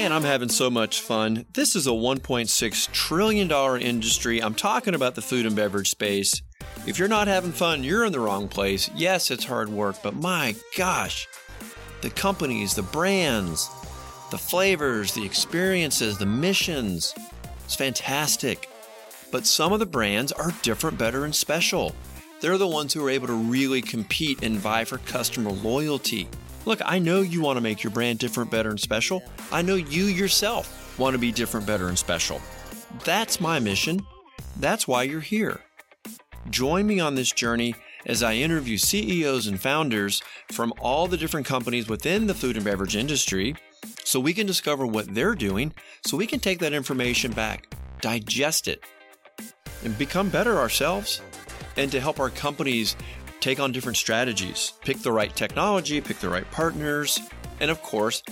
Man, I'm having so much fun. This is a $1.6 trillion industry. I'm talking about the food and beverage space. If you're not having fun, you're in the wrong place. Yes, it's hard work, but my gosh, the companies, the brands, the flavors, the experiences, the missions, it's fantastic. But some of the brands are different, better, and special. They're the ones who are able to really compete and vie for customer loyalty. Look, I know you want to make your brand different, better, and special. I know you yourself want to be different, better, and special. That's my mission. That's why you're here. Join me on this journey as I interview CEOs and founders from all the different companies within the food and beverage industry so we can discover what they're doing so we can take that information back, digest it, and become better ourselves and to help our companies take on different strategies, pick the right technology, pick the right partners, and of course,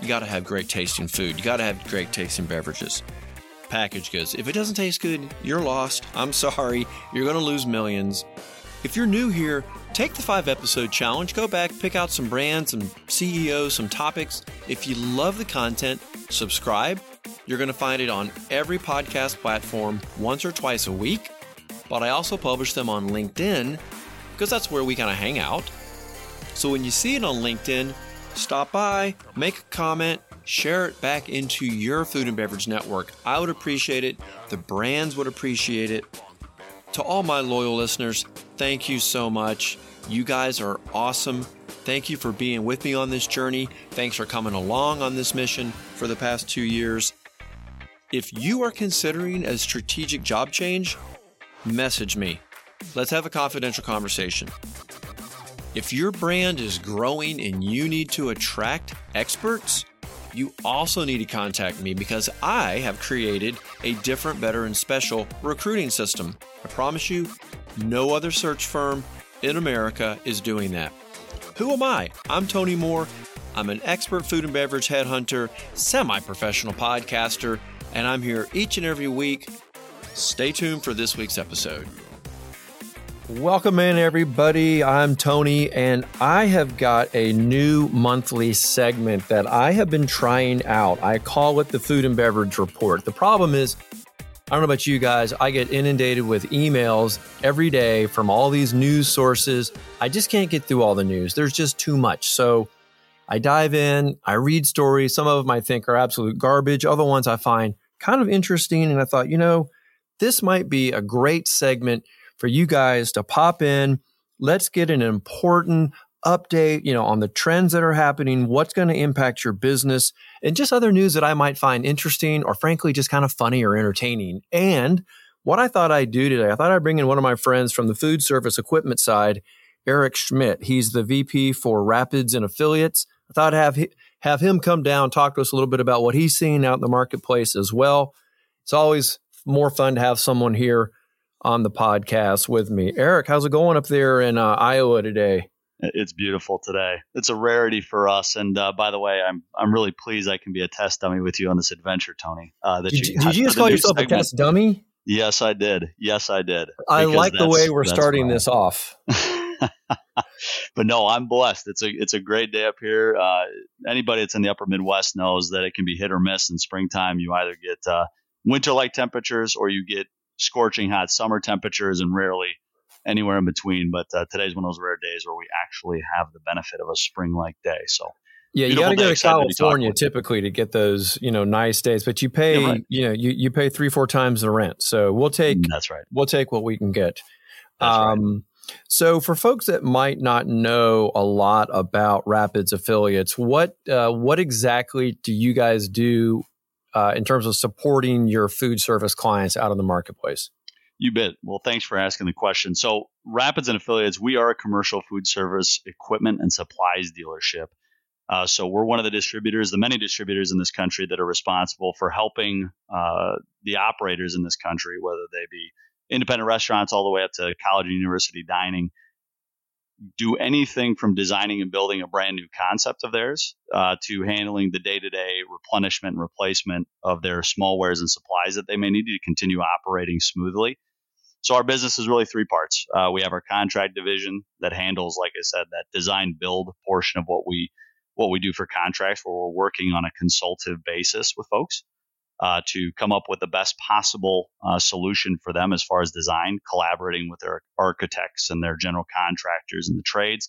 you got to have great tasting food. You got to have great tasting beverages. Package goods. If it doesn't taste good, you're lost. I'm sorry. You're going to lose millions. If you're new here, take the five episode challenge. Go back, pick out some brands, some CEOs, some topics. If you love the content, subscribe. You're going to find it on every podcast platform once or twice a week. But I also publish them on LinkedIn because that's where we kind of hang out. So when you see it on LinkedIn, stop by, make a comment, share it back into your food and beverage network. I would appreciate it. The brands would appreciate it. To all my loyal listeners, thank you so much. You guys are awesome. Thank you for being with me on this journey. Thanks for coming along on this mission for the past two years. If you are considering a strategic job change, message me. Let's have a confidential conversation. If your brand is growing and you need to attract experts, you also need to contact me because I have created a different, better, and special recruiting system. I promise you, no other search firm in America is doing that. Who am I? I'm Tony Moore. I'm an expert food and beverage headhunter, semi professional podcaster, and I'm here each and every week. Stay tuned for this week's episode. Welcome in, everybody. I'm Tony, and I have got a new monthly segment that I have been trying out. I call it the Food and Beverage Report. The problem is, I don't know about you guys, I get inundated with emails every day from all these news sources. I just can't get through all the news. There's just too much. So I dive in, I read stories. Some of them I think are absolute garbage, other ones I find kind of interesting. And I thought, you know, this might be a great segment for you guys to pop in. Let's get an important update, you know, on the trends that are happening, what's going to impact your business, and just other news that I might find interesting or frankly just kind of funny or entertaining. And what I thought I'd do today, I thought I'd bring in one of my friends from the food service equipment side, Eric Schmidt. He's the VP for Rapids and Affiliates. I thought I'd have have him come down, talk to us a little bit about what he's seeing out in the marketplace as well. It's always more fun to have someone here on the podcast with me. Eric, how's it going up there in uh, Iowa today? It's beautiful today. It's a rarity for us, and uh, by the way, I'm I'm really pleased I can be a test dummy with you on this adventure, Tony. Uh, that did you, did you just call yourself segment. a test dummy? Yes, I did. Yes, I did. I like the way we're starting this off. but no, I'm blessed. It's a it's a great day up here. Uh, anybody that's in the Upper Midwest knows that it can be hit or miss in springtime. You either get uh, winter like temperatures or you get scorching hot summer temperatures and rarely anywhere in between. But uh, today's one of those rare days where we actually have the benefit of a spring like day. So yeah, you got to go to California typically to get those, you know, nice days. But you pay, right. you know, you, you pay three, four times the rent. So we'll take that's right. We'll take what we can get. Um, right. So for folks that might not know a lot about Rapids affiliates, what uh, what exactly do you guys do uh, in terms of supporting your food service clients out in the marketplace? You bet. Well, thanks for asking the question. So, Rapids and Affiliates, we are a commercial food service equipment and supplies dealership. Uh, so, we're one of the distributors, the many distributors in this country that are responsible for helping uh, the operators in this country, whether they be independent restaurants all the way up to college and university dining, do anything from designing and building a brand new concept of theirs uh, to handling the day-to-day replenishment and replacement of their small wares and supplies that they may need to continue operating smoothly. So our business is really three parts. Uh, we have our contract division that handles, like I said, that design build portion of what we what we do for contracts, where we're working on a consultative basis with folks uh, to come up with the best possible uh, solution for them as far as design, collaborating with their architects and their general contractors and the trades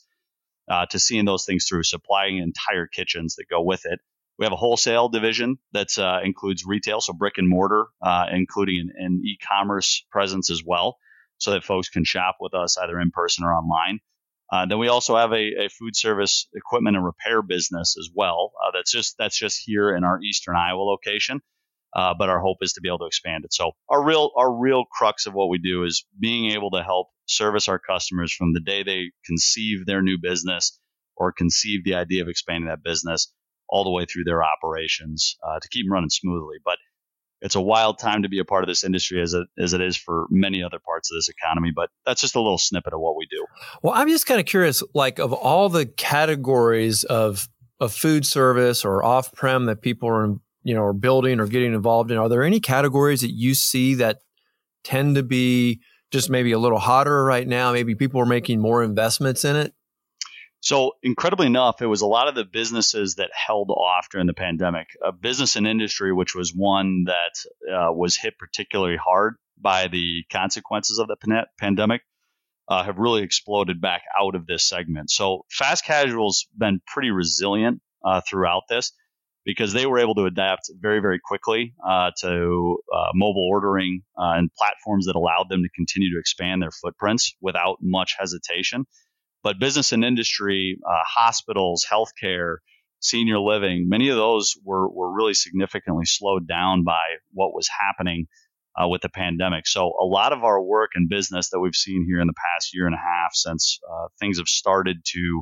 uh, to seeing those things through, supplying entire kitchens that go with it. We have a wholesale division that uh, includes retail, so brick and mortar, uh, including an, an e-commerce presence as well, so that folks can shop with us either in person or online. Uh, then we also have a, a, food service equipment and repair business as well. Uh, that's just that's just here in our Eastern Iowa location. Uh, but our hope is to be able to expand it. So our real our real crux of what we do is being able to help service our customers from the day they conceive their new business or conceive the idea of expanding that business all the way through their operations uh, to keep them running smoothly. But it's a wild time to be a part of this industry as it as it is for many other parts of this economy. But that's just a little snippet of what we do. Well, I'm just kind of curious, like of all the categories of of food service or off prem that people are you know, or building or getting involved in, are there any categories that you see that tend to be just maybe a little hotter right now? Maybe people are making more investments in it? So, incredibly enough, it was a lot of the businesses that held off during the pandemic. A business and industry, which was one that uh, was hit particularly hard by the consequences of the pan- pandemic, uh, have really exploded back out of this segment. So, fast casual's been pretty resilient uh, throughout this because they were able to adapt very, very quickly uh, to uh, mobile ordering uh, and platforms that allowed them to continue to expand their footprints without much hesitation. But business and industry, uh, hospitals, healthcare, senior living, many of those were, were really significantly slowed down by what was happening uh, with the pandemic. So a lot of our work and business that we've seen here in the past year and a half since uh, things have started to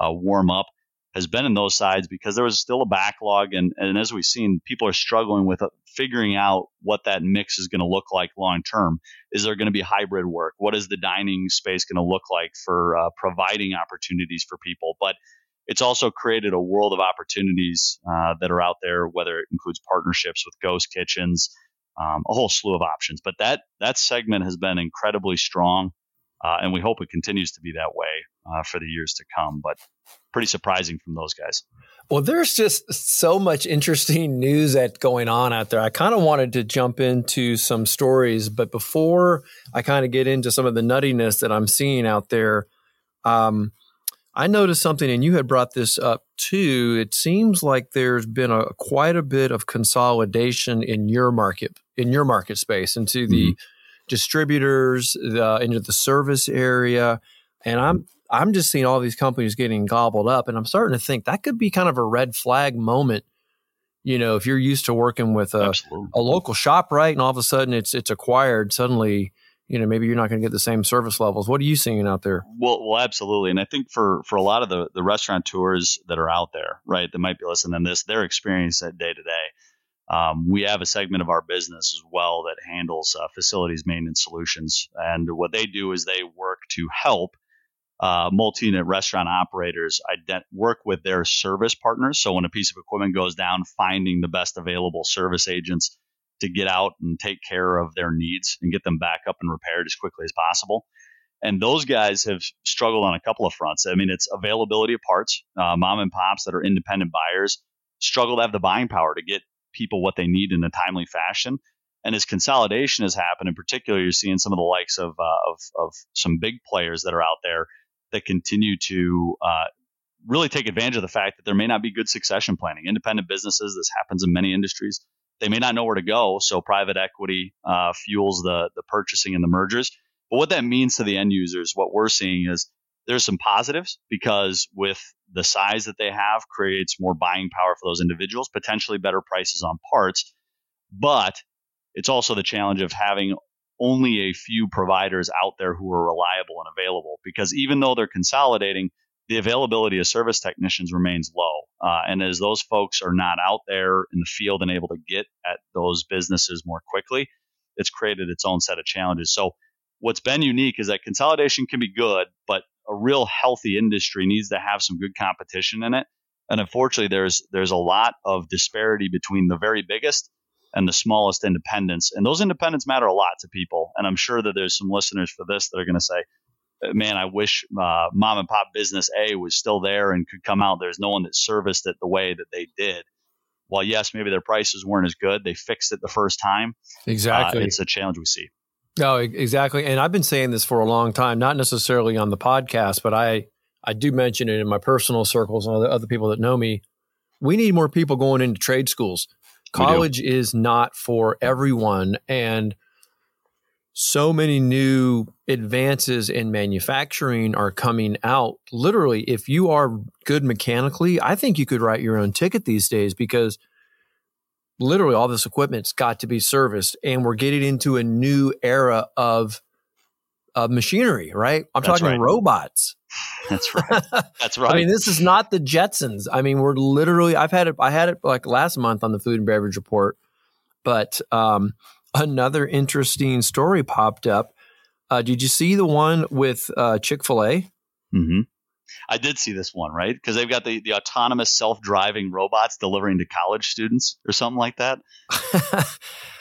warm up has been in those sides because there was still a backlog. And, and as we've seen, people are struggling with uh, figuring out what that mix is going to look like long term. Is there going to be hybrid work? What is the dining space going to look like for uh, providing opportunities for people? But it's also created a world of opportunities uh, that are out there, whether it includes partnerships with ghost kitchens, um, a whole slew of options. But that that segment has been incredibly strong, uh, and we hope it continues to be that way uh, for the years to come. But pretty surprising from those guys. Well, there's just so much interesting news that going on out there. I kind of wanted to jump into some stories, but before I kind of get into some of the nuttiness that I'm seeing out there, um, I noticed something, and you had brought this up too. It seems like there's been a quite a bit of consolidation in your market, in your market space, into the mm-hmm. Distributors, the, into the service area, and I'm I'm just seeing all these companies getting gobbled up, and I'm starting to think that could be kind of a red flag moment. You know, if you're used to working with a, a local shop, right, and all of a sudden it's it's acquired, suddenly you know maybe you're not going to get the same service levels. What are you seeing out there? Well, well, absolutely, and I think for for a lot of the the restaurateurs that are out there, right, that might be listening to this, they're experiencing that day to day. Um, we have a segment of our business as well that handles uh, facilities maintenance solutions, and what they do is they work to help uh, multi-unit restaurant operators ident- work with their service partners. So when a piece of equipment goes down, finding the best available service agents to get out and take care of their needs and get them back up and repaired as quickly as possible. And those guys have struggled on a couple of fronts. I mean, it's availability of parts. Uh, mom and pops that are independent buyers struggle to have the buying power to get people what they need in a timely fashion. And as consolidation has happened, in particular, you're seeing some of the likes of, uh, of, of some big players that are out there that continue to uh, really take advantage of the fact that there may not be good succession planning. Independent businesses, this happens in many industries, they may not know where to go. So private equity uh, fuels the the purchasing and the mergers. But what that means to the end users, what we're seeing is there's some positives because with the size that they have creates more buying power for those individuals, potentially better prices on parts. But it's also the challenge of having only a few providers out there who are reliable and available because even though they're consolidating, the availability of service technicians remains low. Uh, and as those folks are not out there in the field and able to get at those businesses more quickly, it's created its own set of challenges. So, what's been unique is that consolidation can be good, but a real healthy industry needs to have some good competition in it. And unfortunately, there's there's a lot of disparity between the very biggest and the smallest independents. And those independents matter a lot to people. And I'm sure that there's some listeners for this that are going to say, uh, man, I wish uh, mom and pop business A was still there and could come out. There's no one that serviced it the way that they did. While yes, maybe their prices weren't as good, they fixed it the first time. Exactly, uh, it's a challenge we see. No, exactly. And I've been saying this for a long time, not necessarily on the podcast, but I I do mention it in my personal circles and other, other people that know me. We need more people going into trade schools. College is not for everyone, and so many new advances in manufacturing are coming out. Literally, if you are good mechanically, I think you could write your own ticket these days because literally all this equipment's got to be serviced and we're getting into a new era of of machinery, right? I'm That's talking right. robots. That's right. That's right. I mean, this is not the Jetsons. I mean, we're literally I've had it I had it like last month on the food and beverage report, but um, another interesting story popped up. Uh, did you see the one with uh, Chick Fil A? Mm-hmm. I did see this one, right? Because they've got the, the autonomous self driving robots delivering to college students or something like that.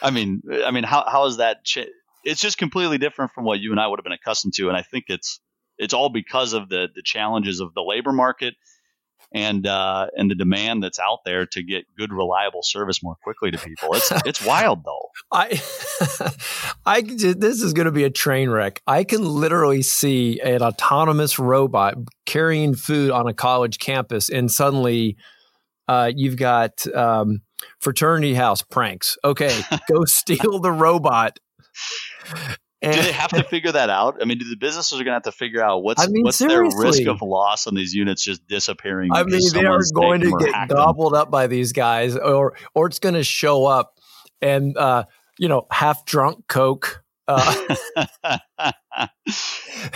I mean, I mean, how how is that? Ch- it's just completely different from what you and I would have been accustomed to, and I think it's it's all because of the the challenges of the labor market and uh, and the demand that's out there to get good, reliable service more quickly to people. It's it's wild though. I I this is going to be a train wreck. I can literally see an autonomous robot carrying food on a college campus, and suddenly uh, you've got um, fraternity house pranks. Okay, go steal the robot. And, do they have to figure that out? I mean, do the businesses are going to have to figure out what's I mean, what's their risk of loss on these units just disappearing? I mean, they are going to get gobbled them. up by these guys, or or it's going to show up and uh, you know half drunk Coke. Uh, I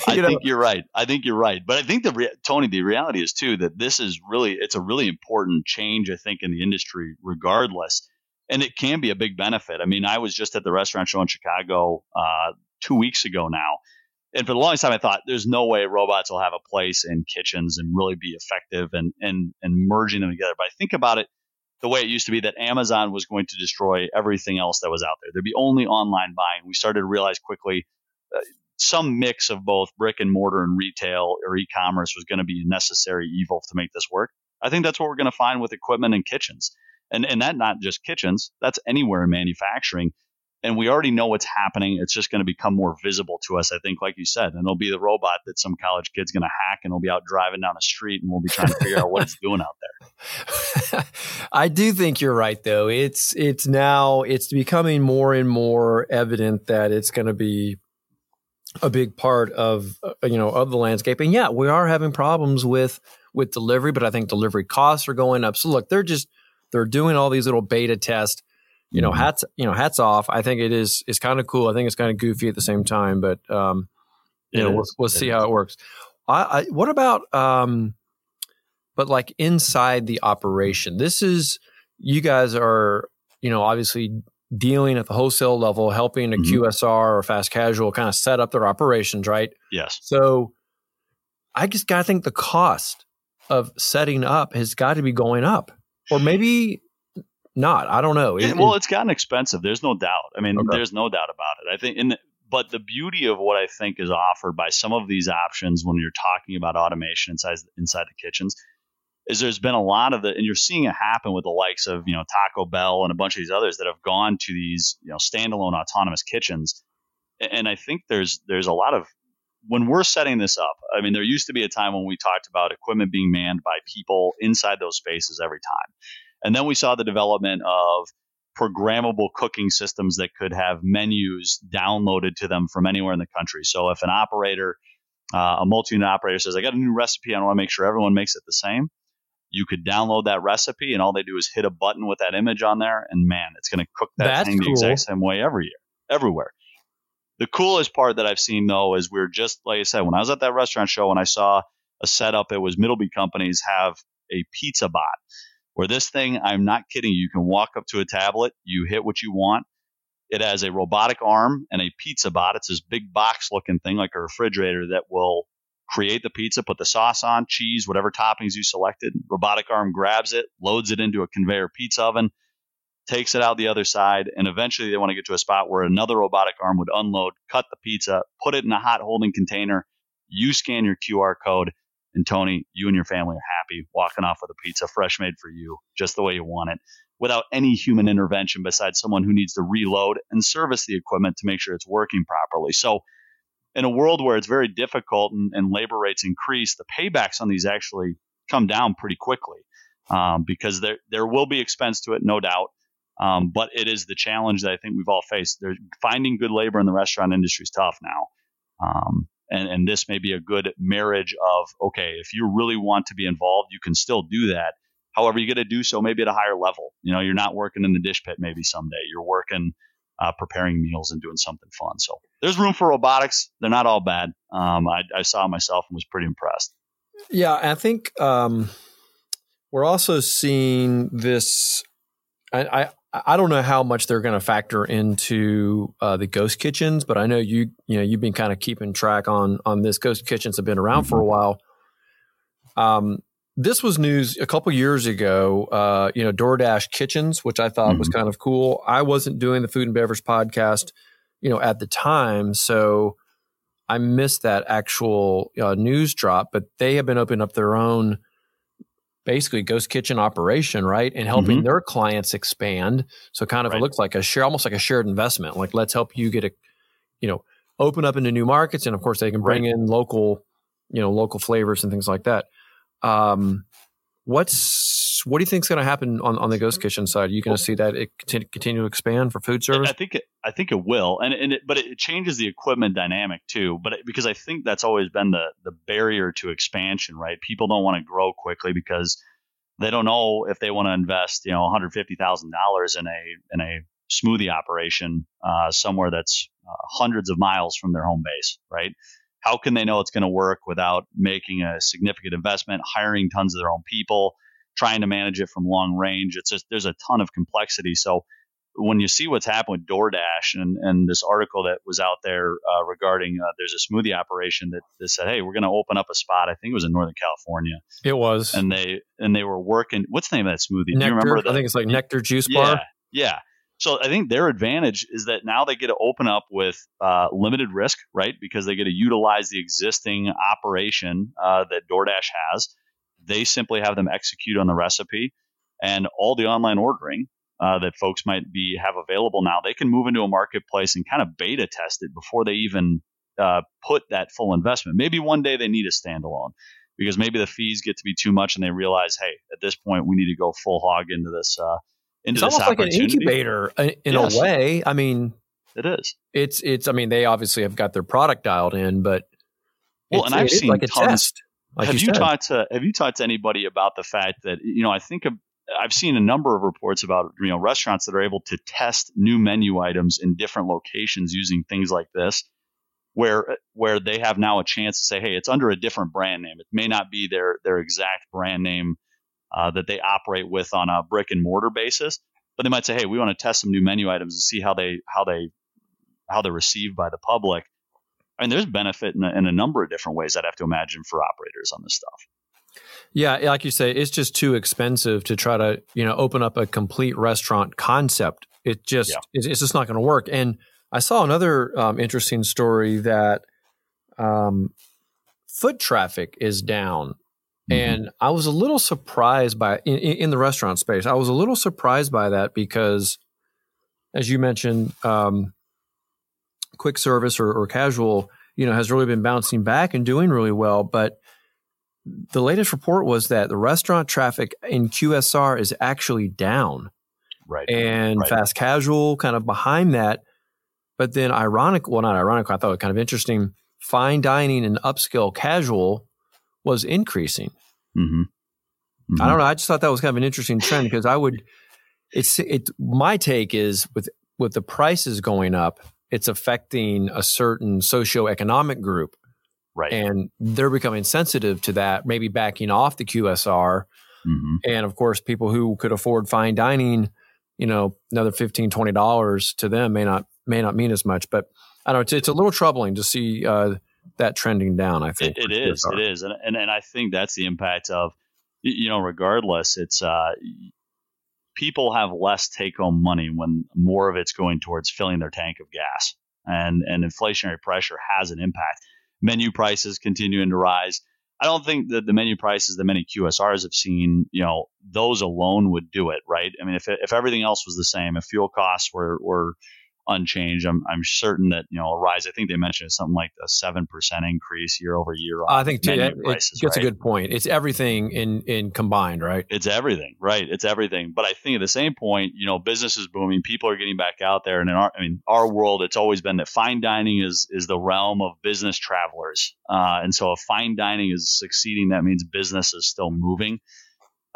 know. think you're right. I think you're right. But I think the re- Tony, the reality is too that this is really it's a really important change. I think in the industry, regardless and it can be a big benefit. I mean, I was just at the restaurant show in Chicago uh, two weeks ago now. And for the longest time, I thought there's no way robots will have a place in kitchens and really be effective and, and, and merging them together. But I think about it the way it used to be that Amazon was going to destroy everything else that was out there. There'd be only online buying. We started to realize quickly uh, some mix of both brick and mortar and retail or e-commerce was going to be a necessary evil to make this work. I think that's what we're going to find with equipment and kitchens. And, and that not just kitchens, that's anywhere in manufacturing and we already know what's happening. It's just going to become more visible to us, I think, like you said. And it'll be the robot that some college kid's going to hack and it'll be out driving down a street and we'll be trying to figure out what it's doing out there. I do think you're right though. It's it's now it's becoming more and more evident that it's going to be a big part of uh, you know of the landscape. And yeah, we are having problems with with delivery, but I think delivery costs are going up. So look, they're just they're doing all these little beta tests you know, mm-hmm. hats, you know, hats off. I think it is, is kind of cool. I think it's kind of goofy at the same time, but, um, you it know, is. we'll, we'll see is. how it works. I, I, what about, um, but like inside the operation, this is, you guys are, you know, obviously dealing at the wholesale level, helping a mm-hmm. QSR or fast casual kind of set up their operations, right? Yes. So I just got to think the cost of setting up has got to be going up. Or maybe not. I don't know. It, well, it's gotten expensive. There's no doubt. I mean, okay. there's no doubt about it. I think, but the beauty of what I think is offered by some of these options when you're talking about automation inside inside the kitchens is there's been a lot of the, and you're seeing it happen with the likes of you know Taco Bell and a bunch of these others that have gone to these you know standalone autonomous kitchens, and I think there's there's a lot of when we're setting this up. I mean, there used to be a time when we talked about equipment being manned by people inside those spaces every time and then we saw the development of programmable cooking systems that could have menus downloaded to them from anywhere in the country. So if an operator, uh, a multi-unit operator says, I got a new recipe, I want to make sure everyone makes it the same. You could download that recipe, and all they do is hit a button with that image on there, and man, it's going to cook that That's thing cool. the exact same way every year, everywhere. The coolest part that I've seen though is we're just like I said when I was at that restaurant show and I saw a setup. It was Middleby companies have a pizza bot where this thing, I'm not kidding you, can walk up to a tablet, you hit what you want. It has a robotic arm and a pizza bot. It's this big box looking thing like a refrigerator that will create the pizza, put the sauce on, cheese, whatever toppings you selected. Robotic arm grabs it, loads it into a conveyor pizza oven, takes it out the other side, and eventually they want to get to a spot where another robotic arm would unload, cut the pizza, put it in a hot holding container, You scan your QR code, and Tony, you and your family are happy walking off with a pizza fresh made for you, just the way you want it, without any human intervention besides someone who needs to reload and service the equipment to make sure it's working properly. So, in a world where it's very difficult and, and labor rates increase, the paybacks on these actually come down pretty quickly um, because there there will be expense to it, no doubt. Um, but it is the challenge that I think we've all faced. Finding good labor in the restaurant industry is tough now. Um, and, and this may be a good marriage of, okay, if you really want to be involved, you can still do that. However, you got to do so maybe at a higher level. You know, you're not working in the dish pit maybe someday. You're working uh, preparing meals and doing something fun. So there's room for robotics. They're not all bad. Um, I, I, saw myself and was pretty impressed. Yeah, I think um, we're also seeing this. I, I don't know how much they're going to factor into uh, the ghost kitchens, but I know you you know you've been kind of keeping track on on this. Ghost kitchens have been around for a while. Um, this was news a couple years ago. Uh, you know, DoorDash kitchens, which I thought mm-hmm. was kind of cool. I wasn't doing the food and beverage podcast, you know, at the time, so I missed that actual uh, news drop. But they have been opening up their own basically ghost kitchen operation, right? And helping mm-hmm. their clients expand. So kind of right. it looks like a share, almost like a shared investment. Like let's help you get a, you know, open up into new markets, and of course they can bring right. in local, you know, local flavors and things like that. Um, what's what do you think is going to happen on, on the ghost kitchen side? Are you going to see that it continue, continue to expand for food service? I think it, I think it will, and and it, but it changes the equipment dynamic too. But it, because I think that's always been the the barrier to expansion, right? People don't want to grow quickly because they don't know if they want to invest, you know, one hundred fifty thousand dollars in a in a smoothie operation uh, somewhere that's uh, hundreds of miles from their home base, right? How can they know it's going to work without making a significant investment, hiring tons of their own people, trying to manage it from long range? It's just there's a ton of complexity. So when you see what's happened with DoorDash and, and this article that was out there uh, regarding uh, there's a smoothie operation that, that said, hey, we're going to open up a spot. I think it was in Northern California. It was, and they and they were working. What's the name of that smoothie? Nectar, Do you remember? The, I think it's like Nectar Juice Bar. Yeah, yeah. So I think their advantage is that now they get to open up with uh, limited risk, right? Because they get to utilize the existing operation uh, that DoorDash has. They simply have them execute on the recipe, and all the online ordering uh, that folks might be have available now, they can move into a marketplace and kind of beta test it before they even uh, put that full investment. Maybe one day they need a standalone because maybe the fees get to be too much and they realize, hey, at this point we need to go full hog into this. Uh, into it's almost like an incubator uh, in yes. a way. I mean, it is. It's it's. I mean, they obviously have got their product dialed in, but well, and I've seen like a tons, test. Like have you, you talked to Have you talked to anybody about the fact that you know? I think I've seen a number of reports about you know restaurants that are able to test new menu items in different locations using things like this, where where they have now a chance to say, hey, it's under a different brand name. It may not be their their exact brand name uh, that they operate with on a brick and mortar basis, but they might say, hey, we want to test some new menu items and see how they how they how they're received by the public. I mean, there's benefit in a, in a number of different ways. I'd have to imagine for operators on this stuff. Yeah, like you say, it's just too expensive to try to you know open up a complete restaurant concept. It just yeah. it's, just not going to work. And I saw another um, interesting story that um, foot traffic is down, mm-hmm. and I was a little surprised by in, in, the restaurant space. I was a little surprised by that because, as you mentioned, um, quick service or, or casual, you know, has really been bouncing back and doing really well, but the latest report was that the restaurant traffic in QSR is actually down. Right. And right. fast casual kind of behind that. But then ironic, well, not ironic, I thought it kind of interesting. Fine dining and upscale casual was increasing. Mm-hmm. Mm-hmm. I don't know. I just thought that was kind of an interesting trend because I would, it's, it, my take is with, with the prices going up, it's affecting a certain socioeconomic group Right. And they're becoming sensitive to that, maybe backing off the QSR. Mm-hmm. And of course, people who could afford fine dining, you know, another 15 $20 to them may not may not mean as much. But I don't know, it's, it's a little troubling to see uh, that trending down, I think. it, it is. It is. And, and, and I think that's the impact of, you know, regardless, it's, uh, people have less take home money when more of it's going towards filling their tank of gas and, and inflationary pressure has an impact menu prices continuing to rise. I don't think that the menu prices that many QSRs have seen, you know, those alone would do it, right? I mean, if, if everything else was the same, if fuel costs were, were unchanged. I'm, I'm certain that you know a rise. I think they mentioned something like a seven percent increase year over year. I think too, it, prices, that's right? a good point. It's everything in in combined, right? It's everything, right? It's everything. But I think at the same point, you know, business is booming. People are getting back out there, and in our, I mean, our world, it's always been that fine dining is is the realm of business travelers, uh, and so if fine dining is succeeding, that means business is still moving.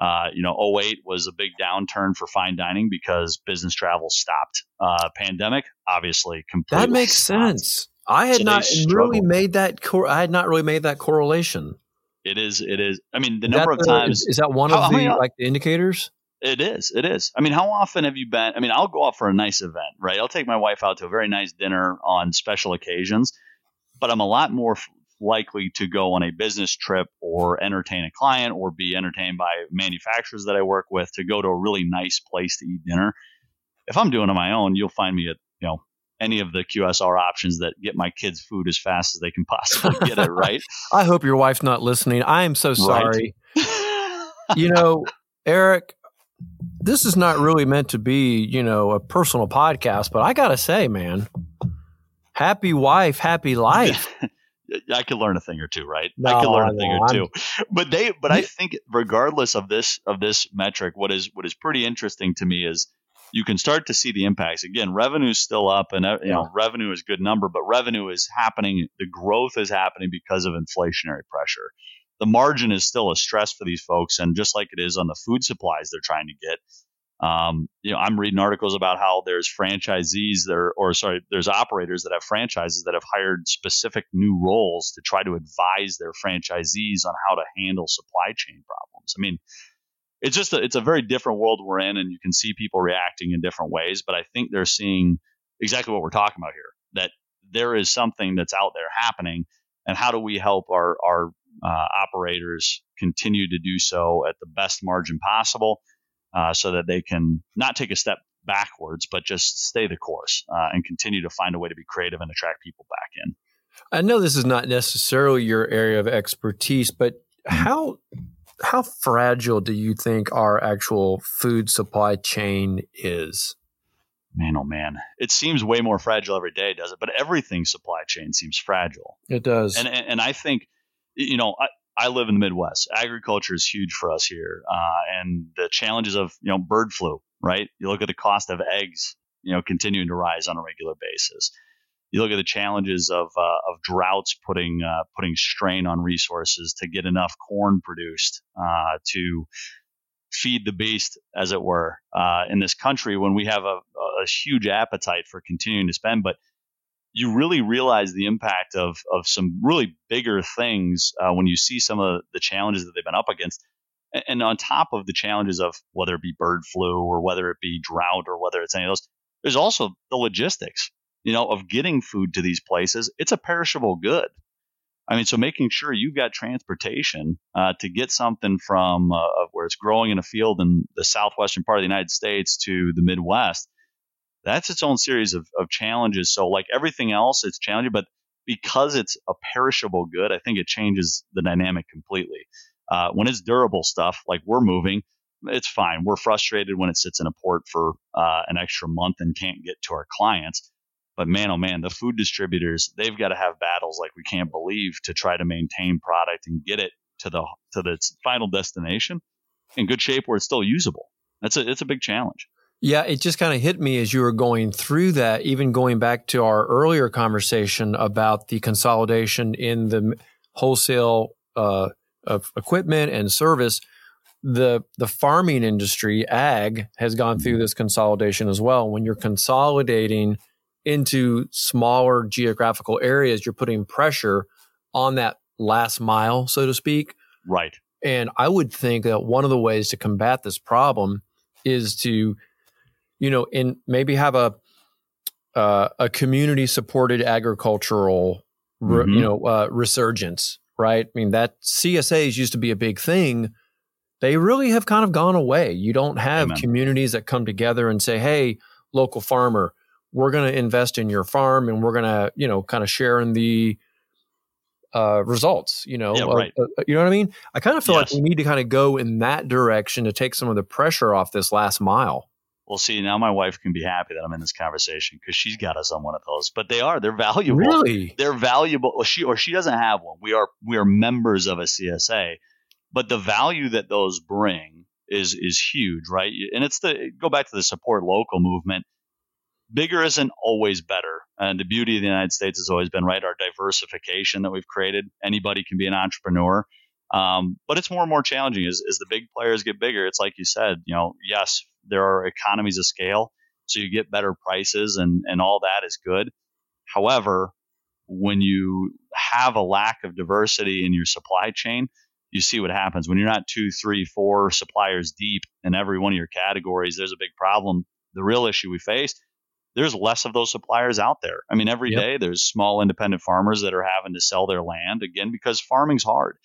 Uh, you know, 08 was a big downturn for fine dining because business travel stopped. Uh, pandemic, obviously, completely. That makes stopped. sense. I had so not really made that. Cor- I had not really made that correlation. It is. It is. I mean, the is number of times is, is, that one of how, the how like the indicators? It is. It is. I mean, how often have you been? I mean, I'll go out for a nice event, right? I'll take my wife out to a very nice dinner on special occasions, but I'm a lot more likely to go on a business trip or entertain a client or be entertained by manufacturers that I work with to go to a really nice place to eat dinner. If I'm doing it on my own, you'll find me at, you know, any of the QSR options that get my kids food as fast as they can possibly get it, right? I hope your wife's not listening. I am so sorry. Right? you know, Eric, this is not really meant to be, you know, a personal podcast, but I got to say, man, happy wife, happy life. I could learn a thing or two, right? No, I could learn a thing no, or 2 But they, but I think regardless of this of this metric, what is what is pretty interesting to me is you can start to see the impacts. Again, revenue is still up, and uh, you know revenue is a good number, but revenue is happening. The growth is happening because of inflationary pressure. The margin is still a stress for these folks, and just like it is on the food supplies they're trying to get, um, you know, I'm reading articles about how there's franchisees that are, or sorry, there's operators that have franchises that have hired specific new roles to try to advise their franchisees on how to handle supply chain problems. I mean, it's just a, it's a very different world we're in, and you can see people reacting in different ways. But I think they're seeing exactly what we're talking about here. That there is something that's out there happening, and how do we help our our uh, operators continue to do so at the best margin possible? Uh, so that they can not take a step backwards, but just stay the course uh, and continue to find a way to be creative and attract people back in. I know this is not necessarily your area of expertise, but how how fragile do you think our actual food supply chain is? Man, oh man, it seems way more fragile every day, does it? But everything supply chain seems fragile. It does, and and, and I think you know I, I live in the Midwest. Agriculture is huge for us here, uh, and the challenges of you know bird flu. Right? You look at the cost of eggs, you know, continuing to rise on a regular basis. You look at the challenges of uh, of droughts putting uh, putting strain on resources to get enough corn produced uh, to feed the beast, as it were, uh, in this country when we have a, a huge appetite for continuing to spend, but you really realize the impact of of some really bigger things uh, when you see some of the challenges that they've been up against. And, on top of the challenges of whether it be bird flu or whether it be drought or whether it's any of those, there's also the logistics, you know, of getting food to these places. It's a perishable good. I mean, so making sure you've got transportation uh, to get something from uh, where it's growing in a field in the southwestern part of the United States to the Midwest that's its own series of, of challenges. So, like everything else, it's challenging, but because it's a perishable good, I think it changes the dynamic completely. Uh, when it's durable stuff, like we're moving, it's fine. We're frustrated when it sits in a port for uh, an extra month and can't get to our clients. But man, oh man, the food distributors, they've got to have battles like we can't believe to try to maintain product and get it to the to the final destination in good shape where it's still usable. That's a it's a big challenge. Yeah, it just kind of hit me as you were going through that, even going back to our earlier conversation about the consolidation in the wholesale uh, of equipment and service. The the farming industry, ag, has gone through this consolidation as well. When you're consolidating into smaller geographical areas, you're putting pressure on that last mile, so to speak. Right. And I would think that one of the ways to combat this problem is to you know, in maybe have a uh, a community supported agricultural, re, mm-hmm. you know, uh, resurgence, right? I mean, that CSAs used to be a big thing. They really have kind of gone away. You don't have Amen. communities that come together and say, "Hey, local farmer, we're going to invest in your farm, and we're going to, you know, kind of share in the uh, results. You know, yeah, uh, right. uh, you know what I mean. I kind of feel yes. like we need to kind of go in that direction to take some of the pressure off this last mile. Well, see, now my wife can be happy that I'm in this conversation because she's got us on one of those. But they are, they're valuable. Really? They're valuable. Well, she or she doesn't have one. We are we are members of a CSA, but the value that those bring is is huge, right? And it's the go back to the support local movement. Bigger isn't always better. And the beauty of the United States has always been right our diversification that we've created. Anybody can be an entrepreneur. Um, but it's more and more challenging as, as the big players get bigger. It's like you said, you know, yes, there are economies of scale, so you get better prices and, and all that is good. However, when you have a lack of diversity in your supply chain, you see what happens. When you're not two, three, four suppliers deep in every one of your categories, there's a big problem. The real issue we face, there's less of those suppliers out there. I mean, every Yep. day there's small independent farmers that are having to sell their land again because farming's hard.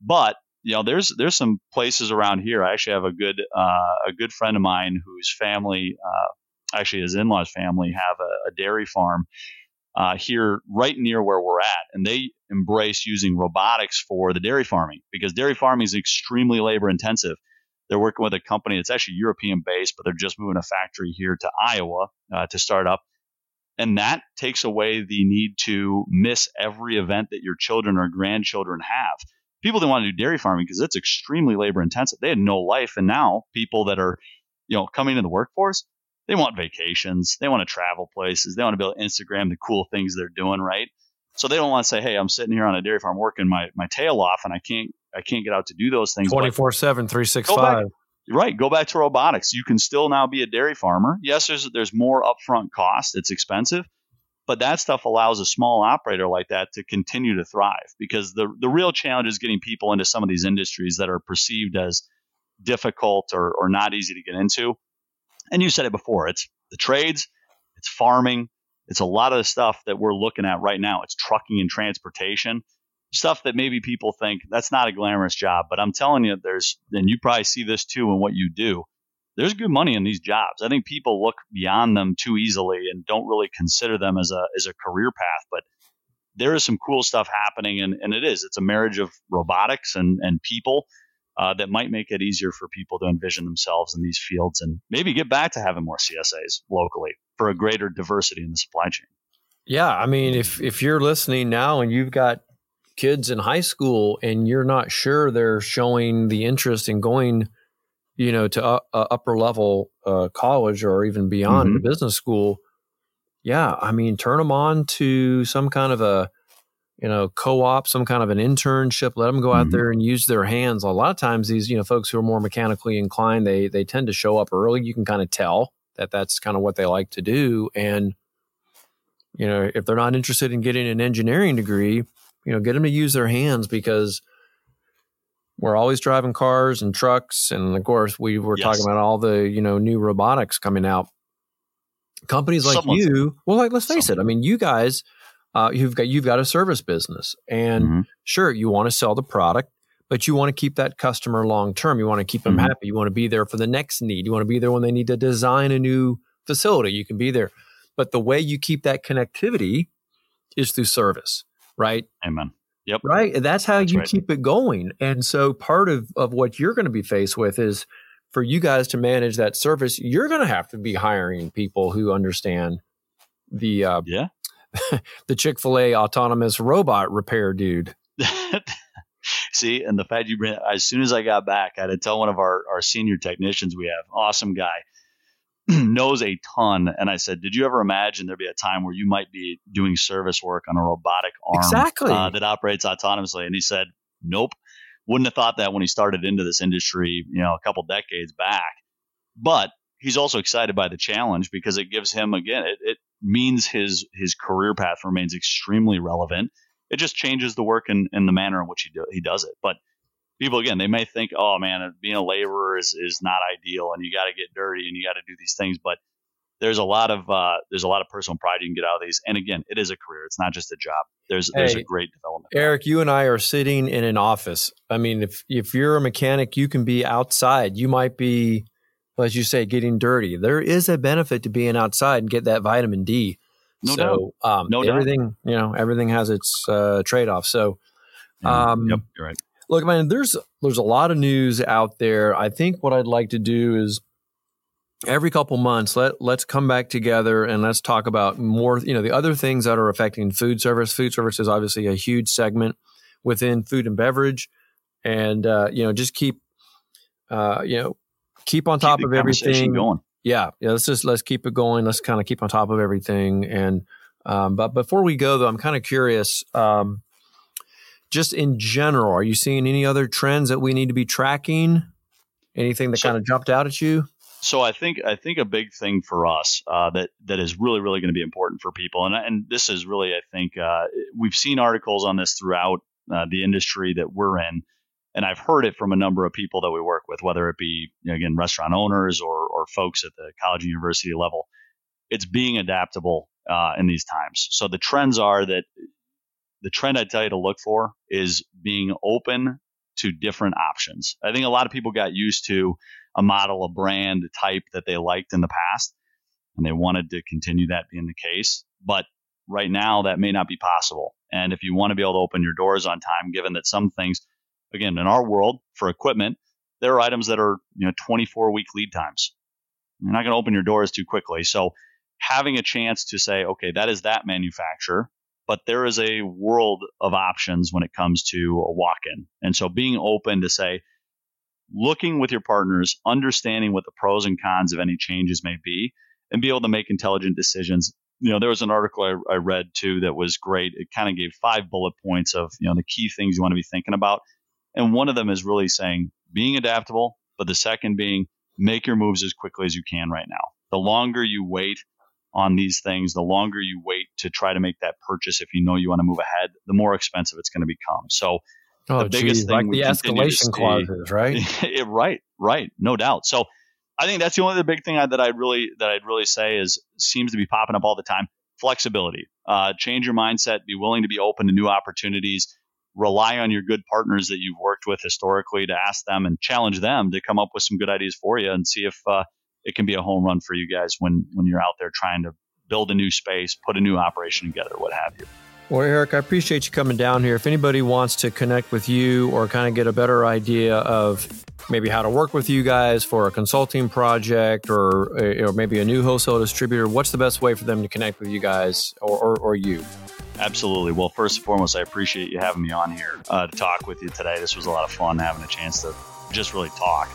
But you know, there's there's some places around here. I actually have a good uh, a good friend of mine whose family, uh, actually his in-laws family, have a, a dairy farm uh, here right near where we're at, and they embrace using robotics for the dairy farming because dairy farming is extremely labor intensive. They're working with a company that's actually European based, but they're just moving a factory here to Iowa uh, to start up. And that takes away the need to miss every event that your children or grandchildren have. People didn't want to do dairy farming because it's extremely labor intensive. They had no life. And now people that are, you know, coming into the workforce, they want vacations. They want to travel places. They want to be able to Instagram the cool things they're doing, right? So they don't want to say, "Hey, I'm sitting here on a dairy farm working my, my tail off, and I can't I can't get out to do those things." But 24 7, 365. Right. Go back to robotics. You can still now be a dairy farmer. Yes, there's there's more upfront cost. It's expensive, but that stuff allows a small operator like that to continue to thrive because the the real challenge is getting people into some of these industries that are perceived as difficult or, or not easy to get into. And you said it before. It's the trades, it's farming, it's a lot of the stuff that we're looking at right now. It's trucking and transportation stuff that maybe people think that's not a glamorous job, but I'm telling you, there's, and you probably see this too in what you do. There's good money in these jobs. I think people look beyond them too easily and don't really consider them as a as a career path. But there is some cool stuff happening, and, and it is. It's a marriage of robotics and and people uh, that might make it easier for people to envision themselves in these fields and maybe get back to having more CSAs locally for a greater diversity in the supply chain. Yeah, I mean, if if you're listening now and you've got kids in high school and you're not sure they're showing the interest in going, you know, to uh, upper level uh, college or even beyond to business school, yeah, I mean, turn them on to some kind of a you know co-op, some kind of an internship. Let them go out Mhm. there and use their hands. A lot of times, these you know folks who are more mechanically inclined, they they tend to show up early. You can kind of tell that that's kind of what they like to do, and you know if they're not interested in getting an engineering degree you know get them to use their hands because we're always driving cars and trucks and of course we were Yes. talking about all the you know new robotics coming out companies like Someone's- you well like let's face it i mean you guys uh, you've got you've got a service business and Mhm. sure you want to sell the product but you want to keep that customer long term you want to keep them Mhm. happy you want to be there for the next need you want to be there when they need to design a new facility you can be there but the way you keep that connectivity is through service right Amen. Yep. right and that's how That's you right. keep it going and so part of of what you're going to be faced with is for you guys to manage that service you're going to have to be hiring people who understand the uh, Yeah. the chick-fil-a autonomous robot repair dude See, and the fact you bring as soon as I got back, I had to tell one of our, our senior technicians we have, awesome guy, knows a ton. And I said, Did you ever imagine there'd be a time where you might be doing service work on a robotic arm Exactly. uh, that operates autonomously? And he said, Nope. Wouldn't have thought that when he started into this industry, you know, a couple decades back. But he's also excited by the challenge because it gives him again, it, it means his his career path remains extremely relevant it just changes the work and, and the manner in which he do, he does it. But people again, they may think, oh man, being a laborer is, is not ideal, and you got to get dirty and you got to do these things. But there's a lot of uh, there's a lot of personal pride you can get out of these. And again, it is a career; it's not just a job. There's there's a great development. Eric, you and I are sitting in an office. I mean, if if you're a mechanic, you can be outside. You might be, as you say, getting dirty. There is a benefit to being outside and get that vitamin D. No so, doubt. Um, no everything, doubt. you know, everything has its uh, trade off. So, um, yep, you're right. Look, man, there's there's a lot of news out there. I think what I'd like to do is every couple months let let's come back together and let's talk about more you know the other things that are affecting food service. Food service is obviously a huge segment within food and beverage. And uh, you know just keep uh, you know keep on top keep of everything. going. Yeah. Yeah let's just let's keep it going. Let's kind of keep on top of everything. And um, but before we go though i'm kind of curious um, just in general are you seeing any other trends that we need to be tracking anything that so, kind of jumped out at you so I think I think a big thing for us uh, that that is really really going to be important for people, and and this is really I think uh, we've seen articles on this throughout uh, the industry that we're in, and I've heard it from a number of people that we work with, whether it be you know, again restaurant owners or or folks at the college and university level. It's being adaptable uh, in these times. So the trends are that the trend I tell you to look for is being open to different options. I think a lot of people got used to a model, a brand, a type that they liked in the past, and they wanted to continue that being the case. But right now, that may not be possible. And if you want to be able to open your doors on time, given that some things, again, in our world for equipment, there are items that are you know 24 week lead times. You're not going to open your doors too quickly. So having a chance to say, okay, that is that manufacturer, but there is a world of options when it comes to a walk-in. And so being open to say, looking with your partners, understanding what the pros and cons of any changes may be, and be able to make intelligent decisions. You know, there was an article I, I read too that was great. It kind of gave five bullet points of, you know, the key things you want to be thinking about. And one of them is really saying being adaptable, but the second being make your moves as quickly as you can right now. The longer you wait on these things, the longer you wait to try to make that purchase if you know you want to move ahead, the more expensive it's going to become. So Oh, the biggest geez, thing like the escalation clauses, right? it, right, right, no doubt. So I think that's the only the big thing I, that I'd really that I'd really say is seems to be popping up all the time. Flexibility, uh, change your mindset, be willing to be open to new opportunities. Rely on your good partners that you've worked with historically to ask them and challenge them to come up with some good ideas for you and see if uh, it can be a home run for you guys when when you're out there trying to build a new space, put a new operation together, what have you. Well, Eric, I appreciate you coming down here. If anybody wants to connect with you or kind of get a better idea of maybe how to work with you guys for a consulting project or, or maybe a new wholesale distributor, what's the best way for them to connect with you guys or, or, or you? Absolutely. Well, first and foremost, I appreciate you having me on here uh, to talk with you today. This was a lot of fun having a chance to just really talk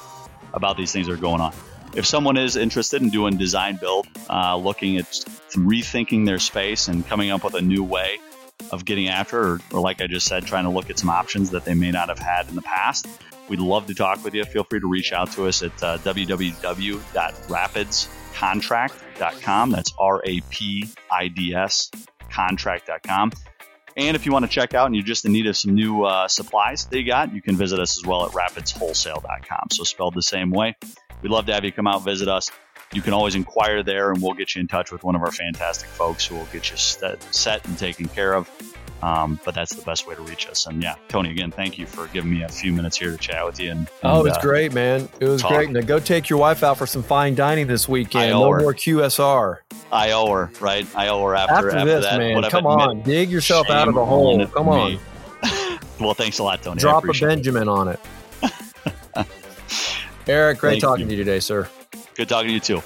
about these things that are going on. If someone is interested in doing design build, uh, looking at rethinking their space and coming up with a new way of getting after, or, or, like I just said, trying to look at some options that they may not have had in the past. We'd love to talk with you. Feel free to reach out to us at uh, www.rapidscontract.com. That's R A P I D S contract.com. And if you want to check out and you're just in need of some new uh, supplies you got, you can visit us as well at rapidswholesale.com. So spelled the same way. We'd love to have you come out visit us you can always inquire there and we'll get you in touch with one of our fantastic folks who will get you set and taken care of. Um, but that's the best way to reach us. And yeah, Tony, again, thank you for giving me a few minutes here to chat with you. And, and oh, it was uh, great, man. It was talk. great. Now go take your wife out for some fine dining this weekend. No more QSR. I owe her, right? I owe her after, after, after this, that. man. Come on, dig yourself out of the hole. Come on. well, thanks a lot, Tony. Drop a Benjamin it. on it. Eric, great Thank talking you. to you today, sir. Good talking to you too.